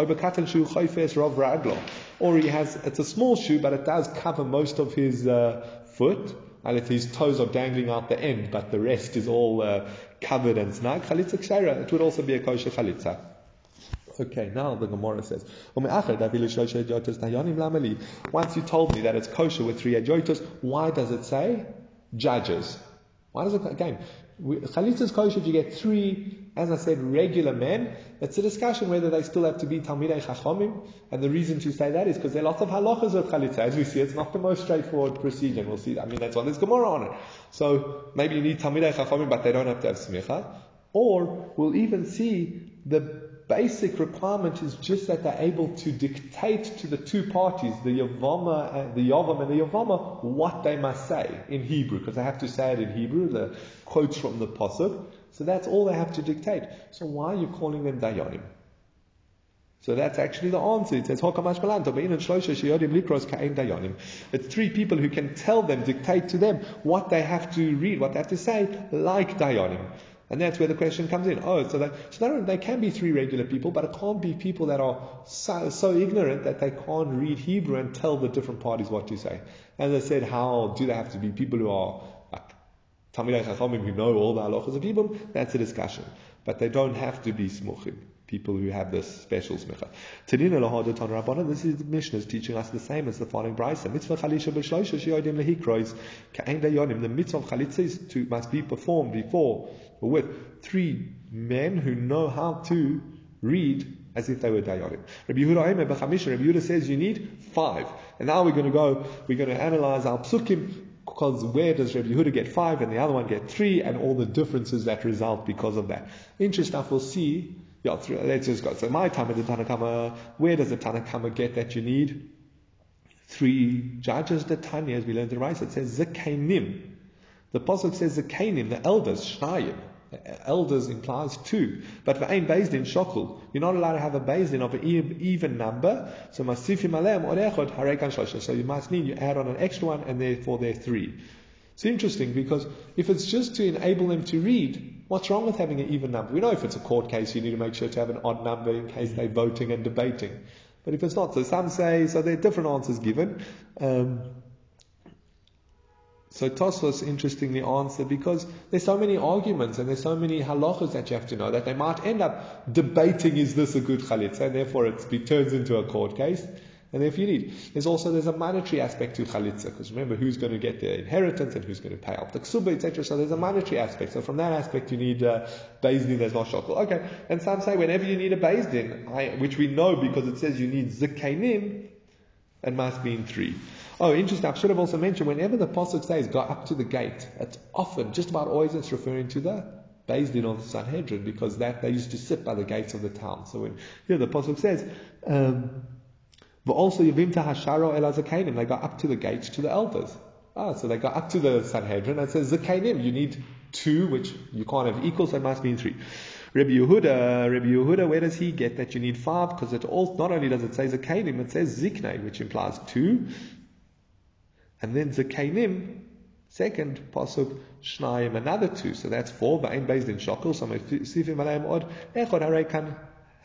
Or he has, it's a small shoe, but it does cover most of his uh, foot. And if his toes are dangling out the end, but the rest is all uh, covered and snug, chalitza kshara, it would also be a kosher chalitza. Okay, now the Gemara says, Once you told me that it's kosher with three adjoitos, why does it say judges? Why does it, again, Chalitza is kosher if you get three, as I said, regular men. It's a discussion whether they still have to be Talmidei Chachomim. And the reason to say that is because there are lots of halachas of Chalitza. As we see, it's not the most straightforward procedure. We'll see, I mean, that's why there's Gemara on it. So maybe you need Talmidei Chachomim, but they don't have to have Smicha. Or we'll even see the basic requirement is just that they're able to dictate to the two parties, the Yavama and the Yavam and the Yavama, what they must say in Hebrew, because they have to say it in Hebrew, the quotes from the Pasuk. So that's all they have to dictate. So why are you calling them Dayanim? So that's actually the answer. It says, It's three people who can tell them, dictate to them what they have to read, what they have to say, like Dayanim. And that's where the question comes in. Oh, so, that, so they can be three regular people, but it can't be people that are so, so, ignorant that they can't read Hebrew and tell the different parties what to say. As I said, how do they have to be people who are Talmidei Chachamim who know all the halachas of Hebrew? That's a discussion. But they don't have to be smuchim people who have this special smicha. Tanina lahada tan rabbana. This is the Mishnah is teaching us the same as the following brisa. Mitzvah chalisha b'shloisha shiyodim lehikrois ka'en dayonim. The mitzvah of chalitza to must be performed before or with three men who know how to read as if they were dayanim. Rabbi Yehuda Rabbi Yehuda says you need five. And now we're going to go, we're going to analyze our psukim because where does Rabbi Yehuda get five and the other one get three and all the differences that result because of that. Interesting stuff we'll see yeah, let's just go. So my time at the Tanakama, where does the Tanakama get that you need three judges? The Tanya, as we learned in Rice, it says Zakanim. The Pasuk says Zakanim, the elders, Shnayim. Elders implies two. But for ein Bezdin shokul, you're not allowed to have a Bezdin of an even number. So masifim harekan. So you must need, you add on an extra one and therefore they're three. It's interesting because if it's just to enable them to read, what's wrong with having an even number? We know if it's a court case, you need to make sure to have an odd number in case they're voting and debating. But if it's not, so some say, so there are different answers given. Um, so Tosfos interestingly answered because there's so many arguments and there's so many halachas that you have to know that they might end up debating is this a good chalitza and therefore it turns into a court case. And if you need, there's also there's a monetary aspect to chalitza because remember who's going to get the inheritance and who's going to pay off the ksuba, etc. So there's a monetary aspect. So from that aspect, you need uh. There's not shokol. Okay, and some say whenever you need a bezdin, which we know because it says you need zikanim, it must be in three. Oh, interesting. I should have also mentioned whenever the Pasuk says go up to the gate, it's often, just about always, it's referring to the Beis Din of the Sanhedrin because that they used to sit by the gates of the town. So when here the Pasuk says, um, but also Yavim Hasharo El Zakanim, they go up to the gates to the elders. Ah, so they go up to the Sanhedrin and says Zakanim, you need two, which you can't have equal, so it must be in three. Rabbi Yehuda, Rabbi Yehuda, where does he get that you need five? Because it all, not only does it say Zakanim, it says Zikne, which implies two. And then Zakanim, second pasuk, Shnayim, another two. So that's four, but ain't based in Shokel. So Sifim Alayim Od, Echod Harekan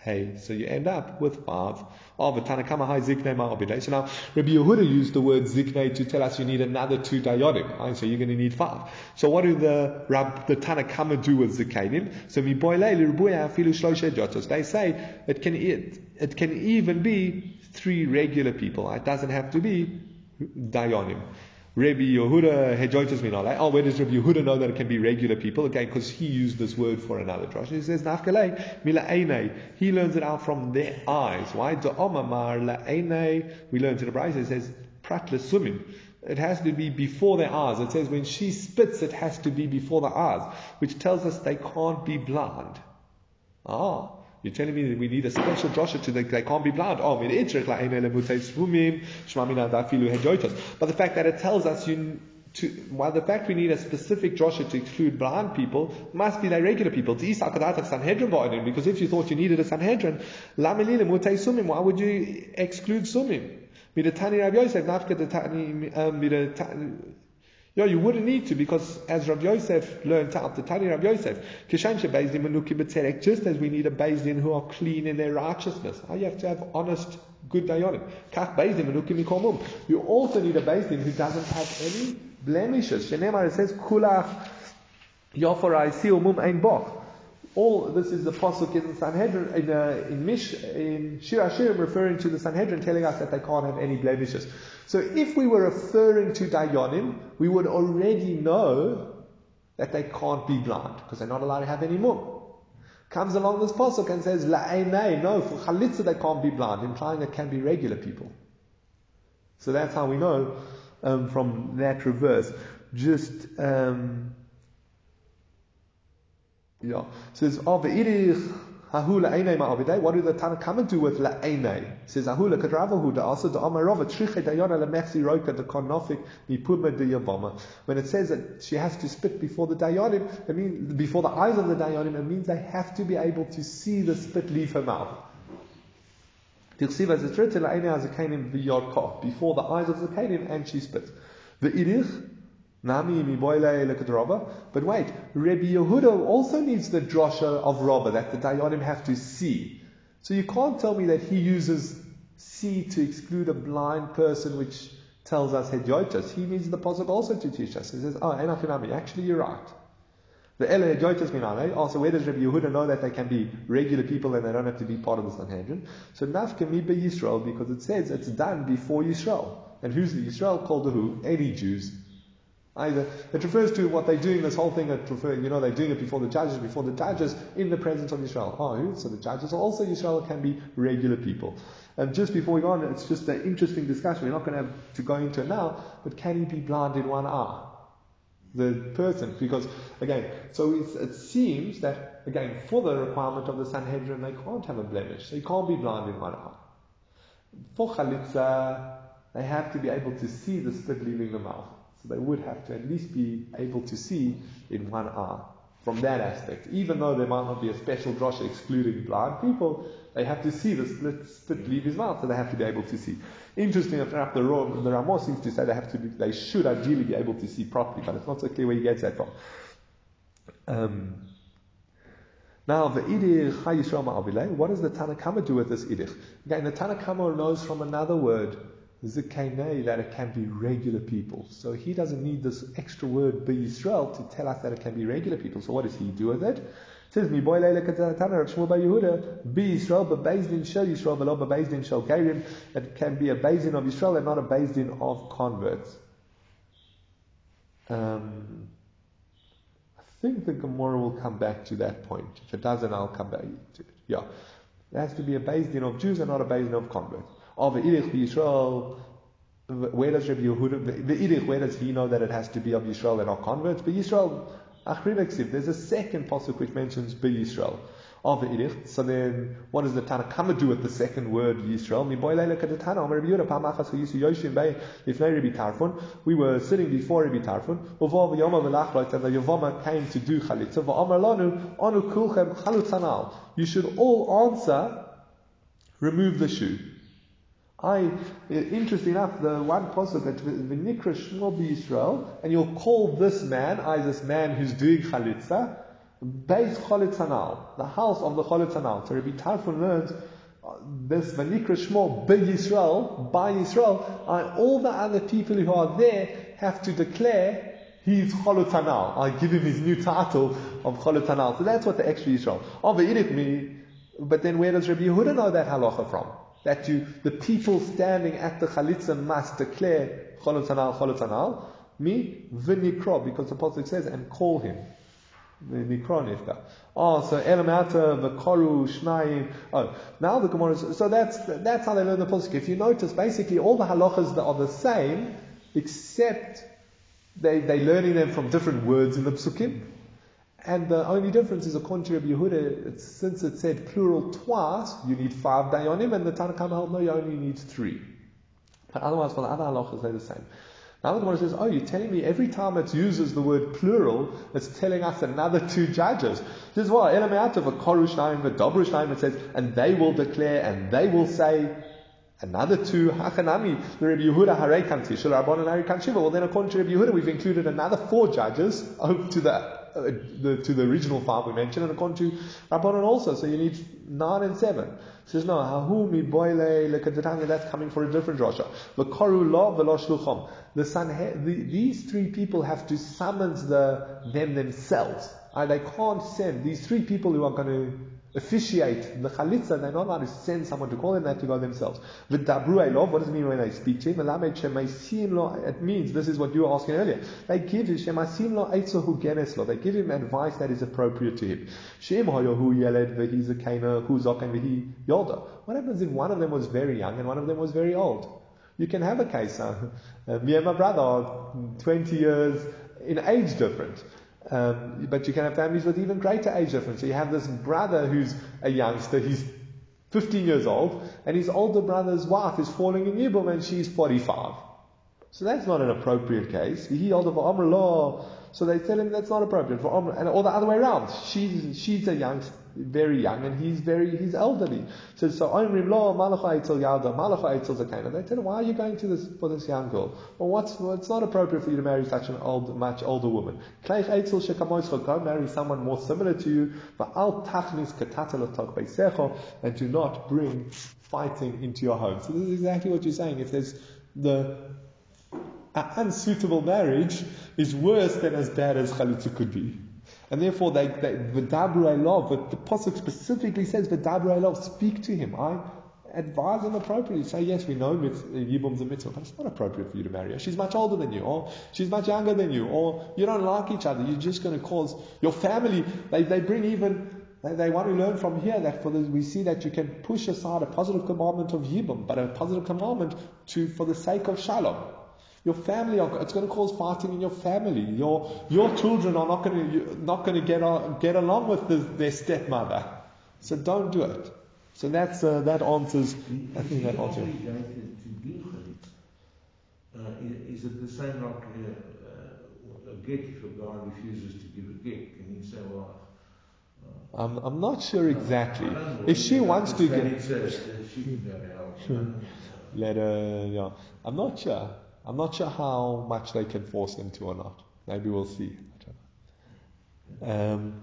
Hey. So you end up with five. Oh, but Tanakama Hai Zikne Ma'obidei. So now Rabbi Yehuda used the word Zikne to tell us you need another two Dayodim. Right? So you're going to need five. So what do the Rab, the Tanakama do with Zikanim? So They say it can, it, it can even be three regular people. It doesn't have to be Dayanim. Rabbi Yehuda Hejoitus Minale. Oh, where does Rabbi Yehuda know that it can be regular people? Again, because he used this word for another drosh. He says Nafkale Mila He learns it out from their eyes. Why? Omamar La We learn to the Bride. It says Pratla Sumim. It has to be before their eyes. It says when she spits, it has to be before the eyes, which tells us they can't be blind. Ah. You're telling me that we need a special drosha to the, they can't be blind. Oh, But the fact that it tells us you to, while the fact we need a specific drosha to exclude blind people must be the regular people. Because if you thought you needed a Sanhedrin, why would you exclude sumim? No, you wouldn't need to because as Rav Yosef learned out, the Tani Rav Yosef, Kishan Shebezdin Menuki B'tzerek, just as we need a Bezdin who are clean in their righteousness. Oh, you have to have honest, good Dayanim. Kach Menuki Mikomum. You also need a Bezdin who doesn't have any blemishes. Shenemar, says, Kulach Yoforai Siumum Ein Boch all this is the pasuk in Sanhedrin in uh, in Mish in Shir referring to the Sanhedrin telling us that they can't have any blemishes. So if we were referring to Dayanim, we would already know that they can't be blind because they're not allowed to have any more. Comes along this pasuk and says La'einei, no, for Chalitza they can't be blind, implying it can be regular people. So that's how we know um, from that reverse. Just um, yeah. Says, oh, hahula einay ma'avidei. What do the Tanakhama do with la'einay? Says, ahula kadrava huda also the amarova triche dayona lemechsi roika the konofik mipuma de yavama. When it says that she has to spit before the dayanim, it means, before the eyes of the dayanim, it means they have to be able to see the spit leave her mouth. Before the eyes of the Zakanim and she spits. The irich Nami But wait, Rabbi Yehuda also needs the drosha of Rabba that the Dayanim have to see. So you can't tell me that he uses see to exclude a blind person, which tells us Hedyoitas. He needs the pasuk also to teach us. He says, ah, Oh, Enachinami, actually you're right. The Ele Hedyoitas Minane, also ah, where does Rabbi Yehuda know that they can be regular people and they don't have to be part of the Sanhedrin? So Nafka be Yisrael, because it says it's done before Yisrael. And who's the Yisrael called the who? Any Jews. Either it refers to what they're doing, this whole thing that refer, you know, they're doing it before the judges, before the judges in the presence of Israel. Oh, so the judges also Israel can be regular people. And just before we go on, it's just an interesting discussion. We're not going to have to go into it now, but can he be blind in one eye? The person, because again, so it seems that again, for the requirement of the Sanhedrin, they can't have a blemish. They can't be blind in one eye. For chalitza, they have to be able to see the spit leaving the mouth. So they would have to at least be able to see in one eye. from that aspect. Even though there might not be a special drosha excluding blind people, they have to see the split, split leave his mouth, so they have to be able to see. Interesting enough, the, the Ramah seems to say they have to be, they should ideally be able to see properly, but it's not so clear where he gets that from. Um, now, the idich what does the Tanakama do with this idich? Again, the Tanakama knows from another word, zikanei, that it can be regular people. So he doesn't need this extra word, be Yisrael, to tell us that it can be regular people. So what does he do with it? It says, Mi boy leile katzatana, Rav Shmuel Bar Yehuda, be Yisrael, but Bezdin shel Yisrael, velo Bezdin shel Gerim. It can be a Bezdin of Yisrael and not a Bezdin of converts. Um, I think the Gemara will come back to that point. If it doesn't, I'll come back to it. Yeah. It has to be a based of Jews and not a based of converts. Of Irich Yisrael, where does Rabbi Yehuda, the Irich, where does he know that it has to be of Yisrael and not converts? But Yisrael, there's a second pasuk which mentions Be Yisrael of Irich. So then, what does the Tanakama do with the second word Yisrael? We were sitting before Rabbi Tarfon, and the Yavama came to do chalitza. You should all answer, remove the shoe. I, interesting enough, the one pasuk that v'nikra shmo Yisrael, and you'll call this man, I this man who's doing chalitza, Beis Cholit the house of the Cholit So Rabbi Tarfon learns uh, this Vanikra Shmo by Yisrael, by Yisrael, and all the other people who are there have to declare he's Cholit I give him his new title of Cholit So that's what the extra Yisrael. me, but then where does Rabbi Yehuda know that halacha from? That you, the people standing at the Chalitza must declare Cholit Hanal, Cholit Me, Vinikra, because the Pasuk says, and call him the Nikronivka. Oh, so Elamata, Vakaru, Shnayim. Oh, now the Gemara so that's, that's how they learn the Pasuk. If you notice, basically all the halachas are the same, except they, they're learning them from different words in the Psukim. And the only difference is, according to Rabbi Yehuda, since it said plural twice, you need five dayanim, and the Tanakh held no, you only need three. But otherwise, for the other halachas, they're the same. Now the Gemara says, oh, you're telling me every time it uses the word plural, it's telling us another two judges. This is why, Elameat of a Korushaim, a Dobrushaim, it says, and they will declare, and they will say, another two, Hachanami, the Rabbi Yehuda Harei Kanti, Shularbon and Harei Well then according to Rabbi Yehuda, we've included another four judges to the the, to the original five we mentioned, and according to Rabbanon also. So you need nine and seven. Says, no, Hahumi boile lekadetanya, that's coming for a different Rasha. V'koru lo v'lo. The son, the, these three people have to summons the, them themselves. Uh, they can't send these three people who are going to officiate the chalitza, they're not allowed to send someone to call them, they have to go themselves. V'dabru elov, what does it mean when they speak to him? It means, this is what you were asking earlier. They give him. They give him advice that is appropriate to him. What happens if one of them was very young and one of them was very old? You can have a case. Uh, me and my brother are 20 years in age difference. Um, but you can have families with even greater age difference. So you have this brother who's a youngster, he's 15 years old, and his older brother's wife is falling in Yibum and she's 45. So that's not an appropriate case. So they tell him that's not appropriate for and all the other way around. She's, she's a young, very young and he's very he's elderly. So so Omrim lo malacha etzel yalda malacha etzel zakena. They tell him why are you going to this for this young girl? Well, what's well, it's not appropriate for you to marry such an old much older woman. Kleich etzel shekamoischa go marry someone more similar to you. But al tachnis katatalotok beisecho and do not bring fighting into your home. So this is exactly what you're saying. If there's the unsuitable marriage is worse than as bad as chalitza could be. And therefore, they, they V'dabru love, but the Pasuk specifically says, the V'dabru love, speak to him. I advise him appropriately. Say, yes, we know Yibum's a mitzvah, but it's not appropriate for you to marry her. She's much older than you, or she's much younger than you, or you don't like each other. You're just going to cause your family, they, they bring even, they, they want to learn from here that for the, we see that you can push aside a positive commandment of Yibum, but a positive commandment to, for the sake of Shalom. Your family, are, it's going to cause fighting in your family. Your, your children are not going to, not going to get, on, get along with the, their stepmother. So don't do it. So that's, uh, that answers, I think that answers. Uh, is it the same like uh, uh, a get if a guy refuses to give a get? Can he say, well, I'm, I'm not sure exactly. If she wants to get, it, so she can go out. let her, yeah. I'm not sure. I'm not sure how much they can force them to or not. Maybe we'll see. I don't know. Um,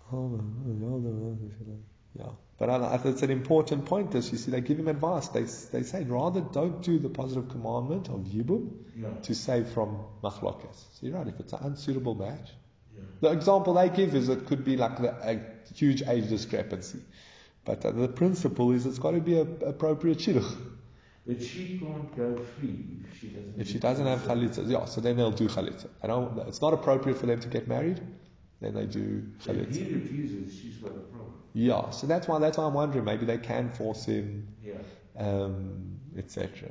hold on, hold on, yeah. But I, I, it's an important point. This you see, they give him advice. They they say rather don't do the positive commandment of yibum Yeah. to save from machlokes. So you're right. If it's an unsuitable match, Yeah. the example they give is it could be like the, a huge age discrepancy. But uh, the principle is it's got to be a appropriate shidduch. But she can't go free if she doesn't. If she doesn't have chalitza, yeah, so then they'll do chalitza. I don't, it's not appropriate for them to get married, then they do If chalitza. he refuses, she's got a problem. Yeah, so that's why that's why I'm wondering maybe they can force him, Yeah. um, etc.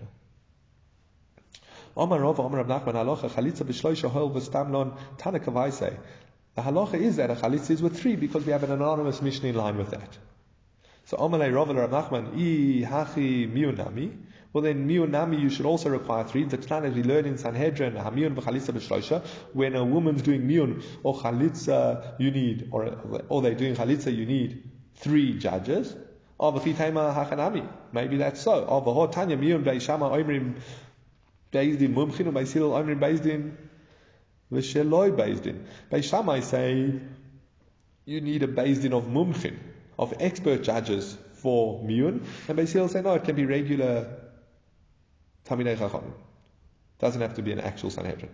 Omar Rav, Omar Nachman, halacha chalitza b'shloisha hol v'stamlon tanaka vaisei. The halacha is that a chalitza is with three because we have an anonymous mission in line with that. So Omar le Rav Rav Nachman, i hachi miunami. Well then miunami you should also require three. The Tana we learn in Sanhedrin, hamiun v'chalitza b'shloisha. When a woman's doing miun or chalitza, you need, or, or they're doing chalitza, you need three judges. Oh, v'chitayma hachanami. Maybe that's so. Oh, v'ho tanya miun be'ishama oimrim Bezdin mumchin and Beisil Omrim Bezdin V'sheloi Bezdin. Bei Shammai say you need a Bezdin of mumchin, of expert judges for miyun, and Beisil say no, it can be regular Chachamim. Doesn't have to be an actual Sanhedrin.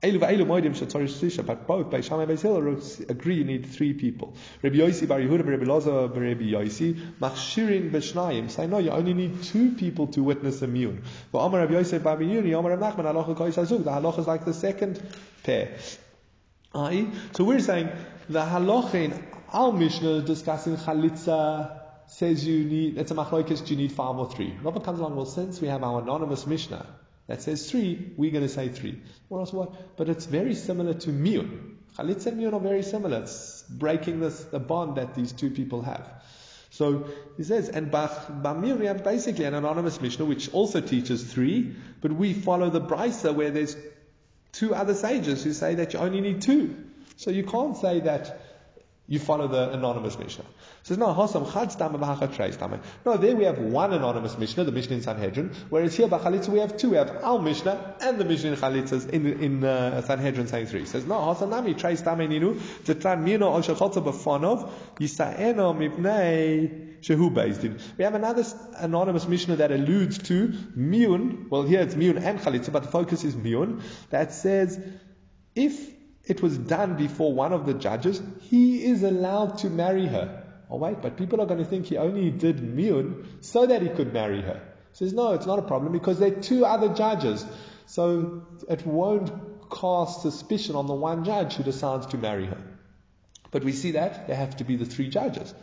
Moedim sisha, but both by Shammai Beisil agree you need three people. Rabbi Yosi Bar Yehuda, Rabbi Loza, Rabbi Yosi, machshirin b'shnayim, say no, you only need two people to witness a miyun. Rabbi Yosef Bar Rabbi Nachman, halacha the halacha is like the second pair. So we're saying the halacha in our Mishnah is discussing chalitza, says you need, it's a machlokes, you need five or three. Rabbi comes along, well, since we have our anonymous Mishnah, that says three, we're going to say three. What else? What? But it's very similar to miyun. Chalitza and miyun are very similar. It's breaking this the bond that these two people have. So he says, and miyun we have basically an anonymous mishnah which also teaches three, but we follow the brisa where there's two other sages who say that you only need two. So you can't say that you follow the anonymous Mishnah. Says, no, Hasam Chad. No, there we have one anonymous Mishnah, the Mishnah in Sanhedrin, whereas here by Chalitza we have two. We have our Mishnah and the Mishnah in Chalitza in, in uh, Sanhedrin saying three. Says, no, Hasam Nami Trei Stama Ninu, Zetran Mino Ol Shecholza B'Fonov, Yisa'eno Mipnei Shehu Bezdin. We have another anonymous Mishnah that alludes to Miyun, well here it's Miyun and Chalitza, but the focus is Miyun, that says, if it was done before one of the judges, he is allowed to marry her. Oh wait, but people are going to think he only did miyun so that he could marry her. He says no, it's not a problem because there are two other judges, so it won't cast suspicion on the one judge who decides to marry her. But we see that there have to be the three judges.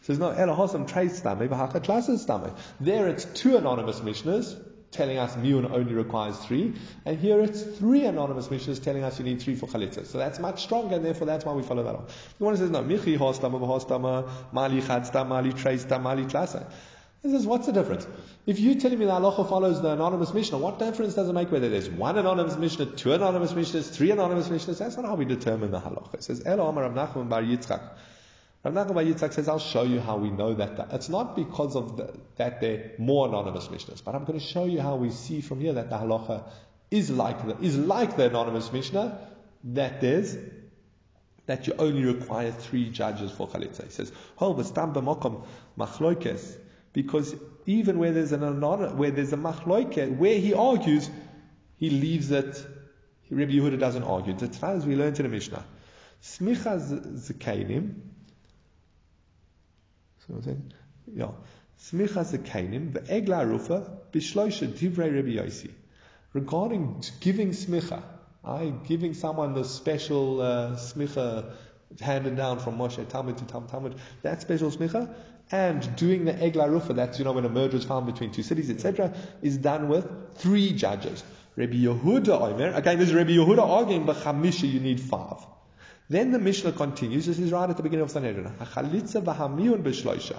He says no, Elahosam trace stame, b'haka tlasses stame. There it's two anonymous mishnahs telling us miyun only requires three, and here it's three anonymous mishnahs telling us you need three for chalitza. So that's much stronger, and therefore that's why we follow that on. The one says no, michi hostama b'hostama, mali chadsta, mali tresta, mali tlasa. He says, what's the difference? If you're telling me the halacha follows the anonymous mishnah, what difference does it make whether there's one anonymous mishnah, two anonymous mishnahs, three anonymous mishnahs? That's not how we determine the halacha. It says, Elo Amar Rav Nachman Bar Yitzchak. Rav Nachman Bar Yitzchak says, I'll show you how we know that. that- It's not because of the, that they're more anonymous mishnahs, but I'm going to show you how we see from here that the halacha is like the, is like the anonymous mishnah, that there's that you only require three judges for chalitza. He says, "Hol b'mokom machloikes," because even where there's an anon- where there's a machloike, where he argues, he leaves it. Rabbi Yehuda doesn't argue. The as we learned in the Mishnah, smicha z- zekainim. So what's that? Yeah, smicha zekainim ve'egla rufa b'shloisha divrei Rabbi Yosi. Regarding giving smicha, I giving someone the special uh, smicha handed down from Moshe Talmud to Talmud Talmud, that special smicha, and doing the egla rufa, that's you know when a murder is found between two cities, etc., is done with three judges. Rabbi Yehuda Omer, again, this is Rabbi Yehuda arguing, but Chamisha you need five. Then the Mishnah continues, this is right at the beginning of Sanhedrin. Chalitza v'hamiyun b'shloisha.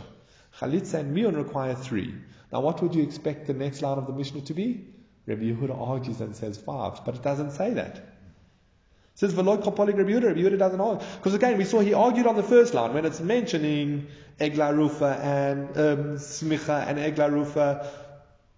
Chalitza and miyun require three. Now what would you expect the next line of the Mishnah to be? Rabbi Yehuda argues and says five, but it doesn't say that. It says Veloy Kopolik Rabbi Yehuda. Rabbi Yehuda doesn't argue. Because again, we saw he argued on the first line when it's mentioning Egla Rufa and um, Smicha and Egla Rufa.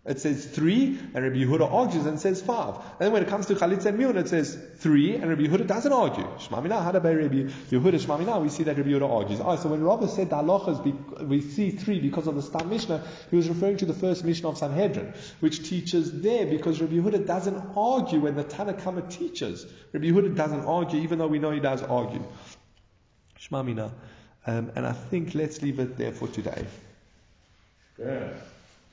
It says three, and Rabbi Yehuda argues and says five. And when it comes to Chalitza and Miun, it says three, and Rabbi Yehuda doesn't argue. Shmamina, by Rabbi Yehuda Shmamina, we see that Rabbi Yehuda argues. Oh, so when Rabbi said the halachas, we see three because of the Stam Mishnah, he was referring to the first Mishnah of Sanhedrin, which teaches there because Rabbi Yehuda doesn't argue when the Tanakama teaches. Rabbi Yehuda doesn't argue, even though we know he does argue. Shmamina. Um, and I think let's leave it there for today. Yeah.